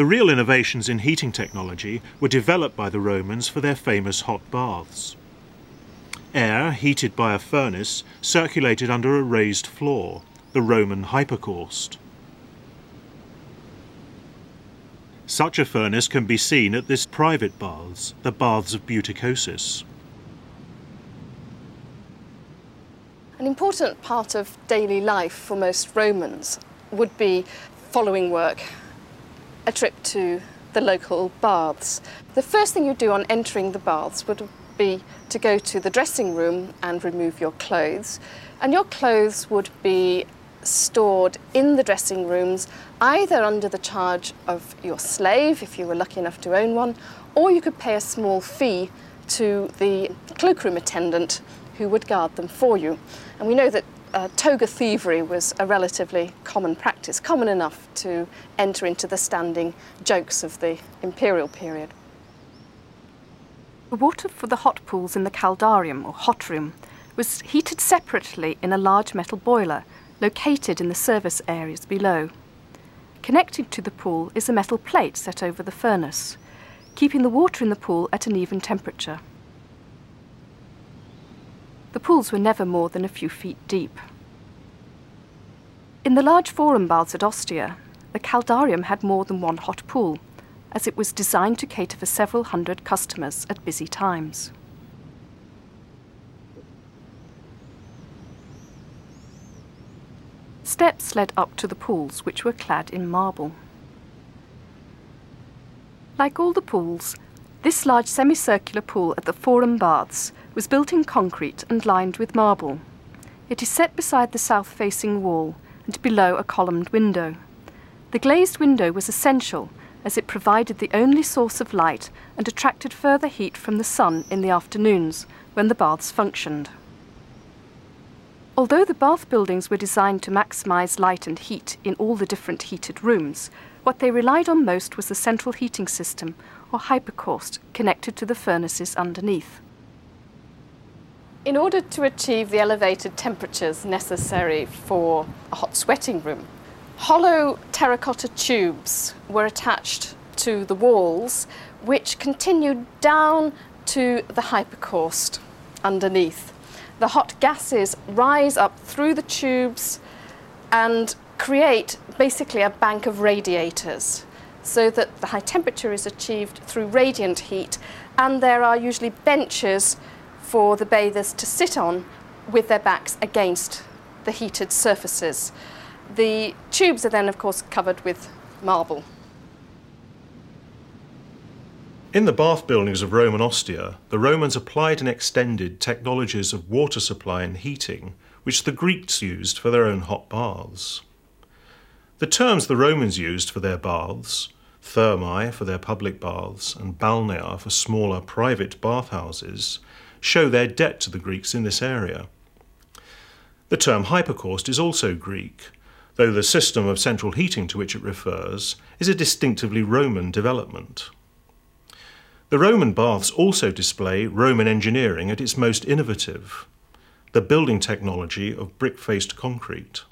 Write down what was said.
The real innovations in heating technology were developed by the Romans for their famous hot baths. Air, heated by a furnace, circulated under a raised floor, the Roman hypocaust. Such a furnace can be seen at this private baths, the Baths of Buticosus. An important part of daily life for most Romans would be following work, a trip to the local baths. The first thing you'd do on entering the baths would be to go to the dressing room and remove your clothes. And your clothes would be stored in the dressing rooms, either under the charge of your slave, if you were lucky enough to own one, or you could pay a small fee to the cloakroom attendant who would guard them for you. And we know that uh, toga thievery was a relatively common practice, common enough to enter into the standing jokes of the imperial period. The water for the hot pools in the caldarium or hot room was heated separately in a large metal boiler located in the service areas below. Connected to the pool is a metal plate set over the furnace, keeping the water in the pool at an even temperature. The pools were never more than a few feet deep. In the large forum baths at Ostia, the caldarium had more than one hot pool, as it was designed to cater for several hundred customers at busy times. Steps led up to the pools, which were clad in marble. Like all the pools, this large semicircular pool at the Forum Baths was built in concrete and lined with marble. It is set beside the south-facing wall and below a columned window. The glazed window was essential as it provided the only source of light and attracted further heat from the sun in the afternoons when the baths functioned. Although the bath buildings were designed to maximise light and heat in all the different heated rooms, what they relied on most was the central heating system, or hypocaust, connected to the furnaces underneath. In order to achieve the elevated temperatures necessary for a hot sweating room, Hollow terracotta tubes were attached to the walls, which continued down to the hypocaust underneath. The hot gases rise up through the tubes and create basically a bank of radiators so that the high temperature is achieved through radiant heat and there are usually benches for the bathers to sit on with their backs against the heated surfaces. The tubes are then, of course, covered with marble. In the bath buildings of Rome and Ostia, the Romans applied and extended technologies of water supply and heating, which the Greeks used for their own hot baths. The terms the Romans used for their baths, thermae for their public baths and balnea for smaller private bathhouses, show their debt to the Greeks in this area. The term hypocaust is also Greek, though the system of central heating to which it refers is a distinctively Roman development. The Roman baths also display Roman engineering at its most innovative, the building technology of brick-faced concrete.